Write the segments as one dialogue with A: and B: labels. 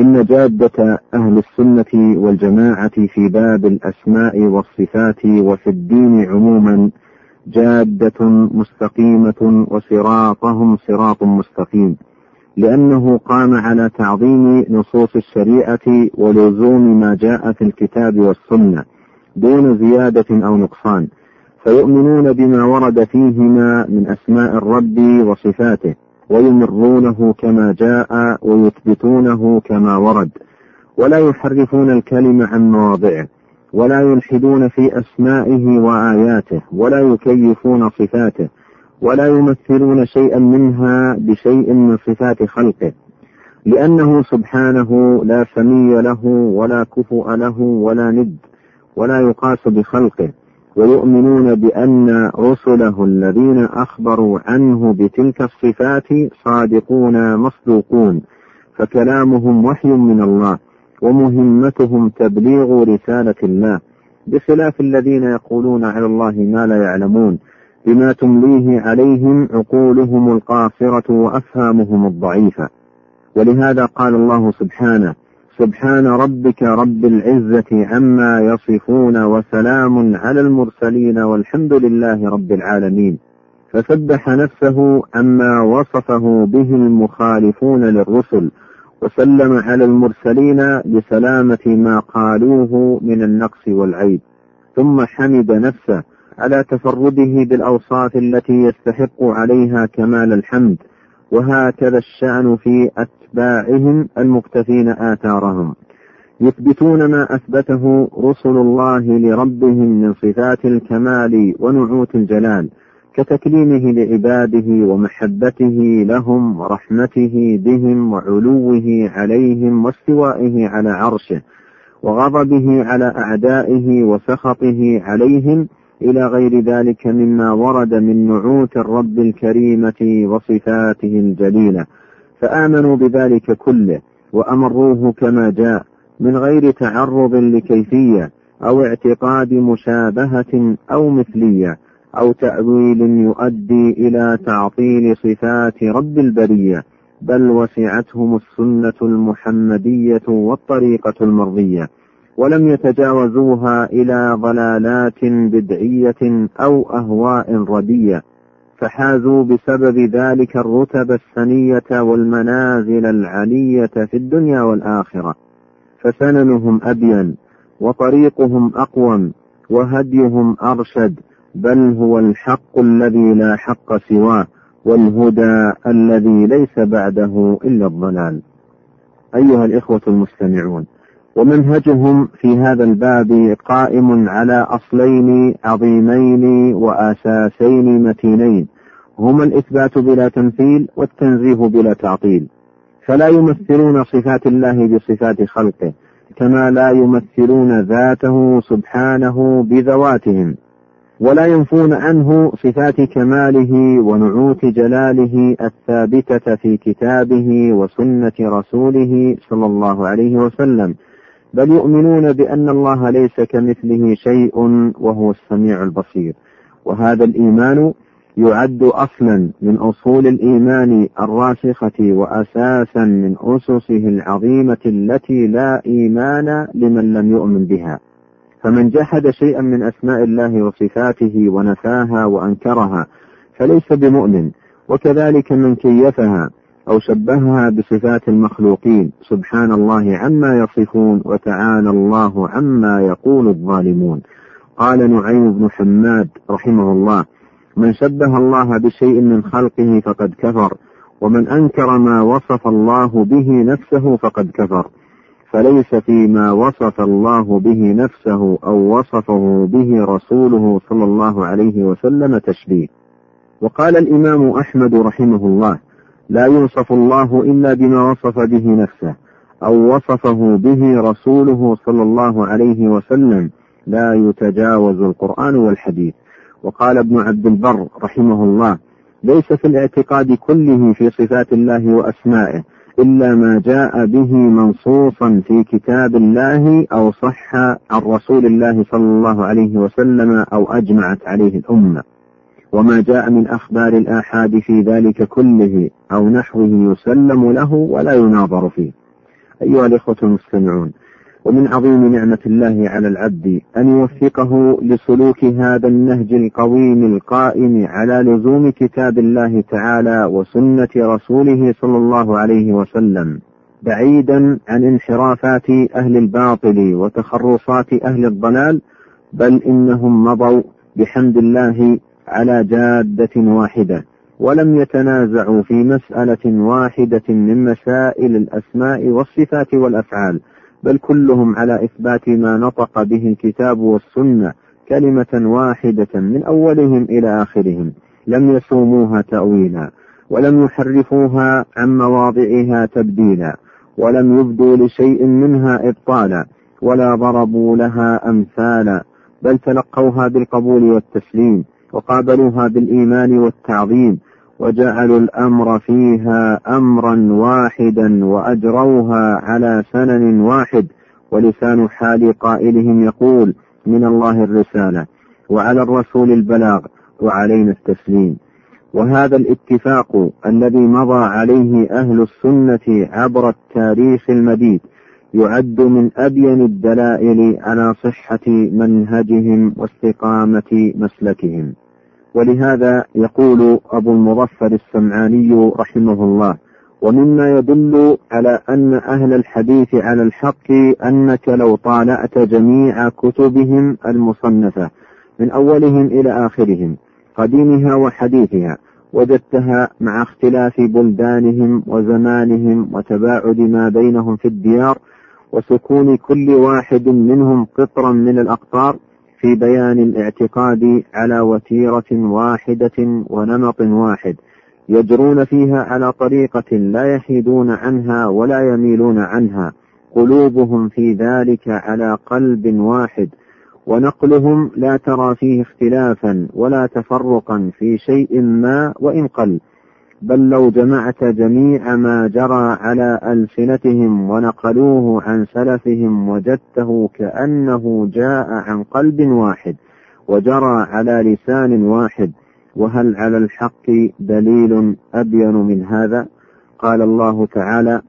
A: إن جادة أهل السنة والجماعة في باب الأسماء والصفات وفي الدين عموما جادة مستقيمة وصراطهم صراط مستقيم لأنه قام على تعظيم نصوص الشريعة ولزوم ما جاء في الكتاب والسنة دون زيادة أو نقصان فيؤمنون بما ورد فيهما من أسماء الرب وصفاته. ويمرونه كما جاء ويثبتونه كما ورد. ولا يحرفون الكلم عن مواضعه ولا يلحدون في أسمائه وآياته ولا يكيفون صفاته ولا يمثلون شيئا منها بشيء من صفات خلقه. لأنه سبحانه لا سمي له ولا كفؤ له ولا ند ولا يقاس بخلقه. ويؤمنون بأن رسله الذين أخبروا عنه بتلك الصفات صادقون مصدوقون فكلامهم وحي من الله ومهمتهم تبليغ رسالة الله بخلاف الذين يقولون على الله ما لا يعلمون بما تمليه عليهم عقولهم القاصرة وأفهامهم الضعيفة. ولهذا قال الله سبحانه سبحان ربك رب العزة عما يصفون وسلام على المرسلين والحمد لله رب العالمين. فسبح نفسه عما وصفه به المخالفون للرسل وسلم على المرسلين بسلامة ما قالوه من النقص والعيب. ثم حمد نفسه على تفرده بالأوصاف التي يستحق عليها كمال الحمد وهكذا الشأن في أتباعهم المقتفين آثارهم. يثبتون ما أثبته رسل الله لربهم من صفات الكمال ونعوت الجلال كتكليمه لعباده ومحبته لهم ورحمته بهم وعلوه عليهم واستوائه على عرشه وغضبه على أعدائه وسخطه عليهم إلى غير ذلك مما ورد من نعوت الرب الكريمة وصفاته الجليلة. فآمنوا بذلك كله وأمروه كما جاء من غير تعرض لكيفية أو اعتقاد مشابهة أو مثلية أو تأويل يؤدي إلى تعطيل صفات رب البرية بل وسعتهم السنة المحمدية والطريقة المرضية. ولم يتجاوزوها إلى ضلالات بدعية أو أهواء ردية فحازوا بسبب ذلك الرتب السنية والمنازل العلية في الدنيا والآخرة. فسننهم أبين وطريقهم أقوم وهديهم أرشد بل هو الحق الذي لا حق سواه والهدى الذي ليس بعده إلا الضلال. أيها الإخوة المستمعون ومنهجهم في هذا الباب قائم على أصلين عظيمين وأساسين متينين. هما الإثبات بلا تمثيل والتنزيه بلا تعطيل. فلا يمثلون صفات الله بصفات خلقه كما لا يمثلون ذاته سبحانه بذواتهم. ولا ينفون عنه صفات كماله ونعوت جلاله الثابتة في كتابه وسنة رسوله صلى الله عليه وسلم. بل يؤمنون بأن الله ليس كمثله شيء وهو السميع البصير. وهذا الإيمان يعد أصلا من أصول الإيمان الراسخة وأساسا من أسسه العظيمة التي لا إيمان لمن لم يؤمن بها. فمن جحد شيئا من أسماء الله وصفاته ونفاها وأنكرها فليس بمؤمن وكذلك من كيفها أو شبهها بصفات المخلوقين. سبحان الله عما يصفون وتعالى الله عما يقول الظالمون. قال نعيم بن حماد رحمه الله من شبه الله بشيء من خلقه فقد كفر ومن أنكر ما وصف الله به نفسه فقد كفر. فليس فيما وصف الله به نفسه أو وصفه به رسوله صلى الله عليه وسلم تشبيه. وقال الإمام أحمد رحمه الله لا يوصف الله إلا بما وصف به نفسه أو وصفه به رسوله صلى الله عليه وسلم. لا يتجاوز القرآن والحديث. وقال ابن عبد البر رحمه الله ليس في الاعتقاد كله في صفات الله وأسمائه إلا ما جاء به منصوصا في كتاب الله أو صح عن رسول الله صلى الله عليه وسلم أو أجمعت عليه الأمة. وما جاء من أخبار الآحاد في ذلك كله أو نحوه يسلم له ولا يناظر فيه. أيها الإخوة المستمعون ومن عظيم نعمة الله على العبد أن يوفقه لسلوك هذا النهج القويم القائم على لزوم كتاب الله تعالى وسنة رسوله صلى الله عليه وسلم بعيدا عن انحرافات أهل الباطل وتخرصات أهل الضلال بل إنهم مضوا بحمد الله على جادة واحدة ولم يتنازعوا في مسألة واحدة من مسائل الأسماء والصفات والأفعال بل كلهم على إثبات ما نطق به الكتاب والسنة كلمة واحدة من أولهم إلى آخرهم لم يسوموها تأويلا ولم يحرفوها عن مواضعها تبديلا ولم يبدوا لشيء منها إبطالا ولا ضربوا لها أمثالا بل تلقوها بالقبول والتسليم. وقابلوها بالإيمان والتعظيم وجعلوا الأمر فيها أمرا واحدا وأجروها على سنن واحد. ولسان حال قائلهم يقول من الله الرسالة وعلى الرسول البلاغ وعلينا التسليم وهذا الاتفاق الذي مضى عليه أهل السنة عبر التاريخ المديد يعد من أبين الدلائل على صحة منهجهم واستقامة مسلكهم. ولهذا يقول أبو المظفر السمعاني رحمه الله ومما يدل على أن أهل الحديث على الحق أنك لو طالعت جميع كتبهم المصنفة من أولهم إلى آخرهم قديمها وحديثها وجدتها مع اختلاف بلدانهم وزمانهم وتباعد ما بينهم في الديار وسكون كل واحد منهم قطرا من الأقطار في بيان الاعتقاد على وتيرة واحدة ونمط واحد يجرون فيها على طريقة لا يحيدون عنها ولا يميلون عنها قلوبهم في ذلك على قلب واحد ونقلهم لا ترى فيه اختلافا ولا تفرقا في شيء ما وإن قل. بل لو جمعت جميع ما جرى على ألسنتهم ونقلوه عن سلفهم وجدته كأنه جاء عن قلب واحد وجرى على لسان واحد وهل على الحق دليل أبين من هذا؟ قال الله تعالى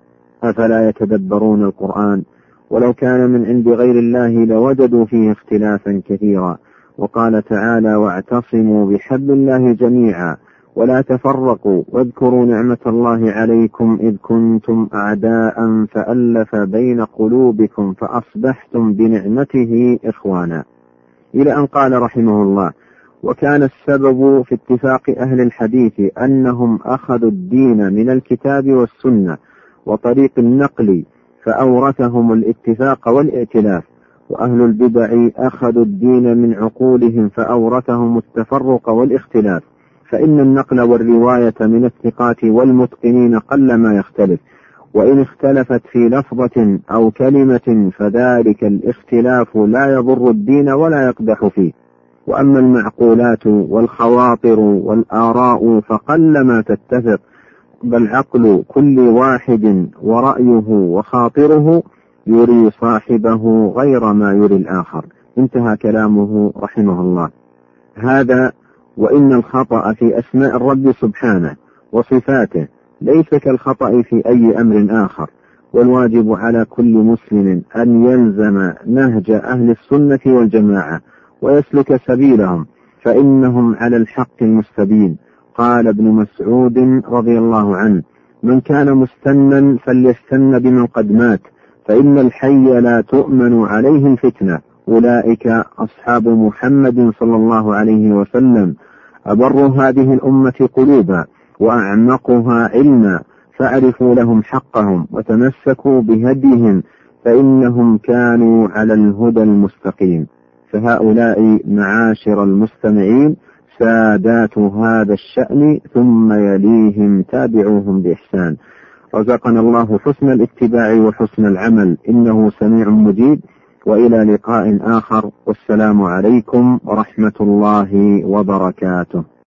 A: أفلا يتدبرون القرآن؟ ولو كان من عند غير الله لوجدوا فيه اختلافا كثيرا. وقال تعالى واعتصموا بحبل الله جميعا. ولا تفرقوا واذكروا نعمة الله عليكم إذ كنتم أعداء فألف بين قلوبكم فأصبحتم بنعمته إخوانا. إلى أن قال رحمه الله وكان السبب في اتفاق أهل الحديث أنهم أخذوا الدين من الكتاب والسنة وطريق النقل فأورثهم الاتفاق والائتلاف وأهل البدع أخذوا الدين من عقولهم فأورثهم التفرق والاختلاف. فإن النقل والرواية من الثقات والمتقنين قل ما يختلف وإن اختلفت في لفظة أو كلمة فذلك الاختلاف لا يضر الدين ولا يقدح فيه. وأما المعقولات والخواطر والآراء فقل ما تتفق بل عقل كل واحد ورأيه وخاطره يري صاحبه غير ما يري الآخر. انتهى كلامه رحمه الله. هذا وإن الخطأ في أسماء الرب سبحانه وصفاته ليس كالخطأ في أي أمر آخر والواجب على كل مسلم أن يلزم نهج أهل السنة والجماعة ويسلك سبيلهم فإنهم على الحق المستبين. قال ابن مسعود رضي الله عنه من كان مستنا فليستن بمن قد مات فإن الحي لا تؤمن عليه الفتنة. أولئك أصحاب محمد صلى الله عليه وسلم. أبر هذه الأمة قلوبا وأعمقها علما فأعرفوا لهم حقهم وتمسكوا بهديهم فإنهم كانوا على الهدى المستقيم. فهؤلاء معاشر المستمعين سادات هذا الشأن ثم يليهم تابعوهم بإحسان. رزقنا الله حسن الاتباع وحسن العمل. إنه سميع مجيب. وإلى لقاء آخر والسلام عليكم ورحمة الله وبركاته.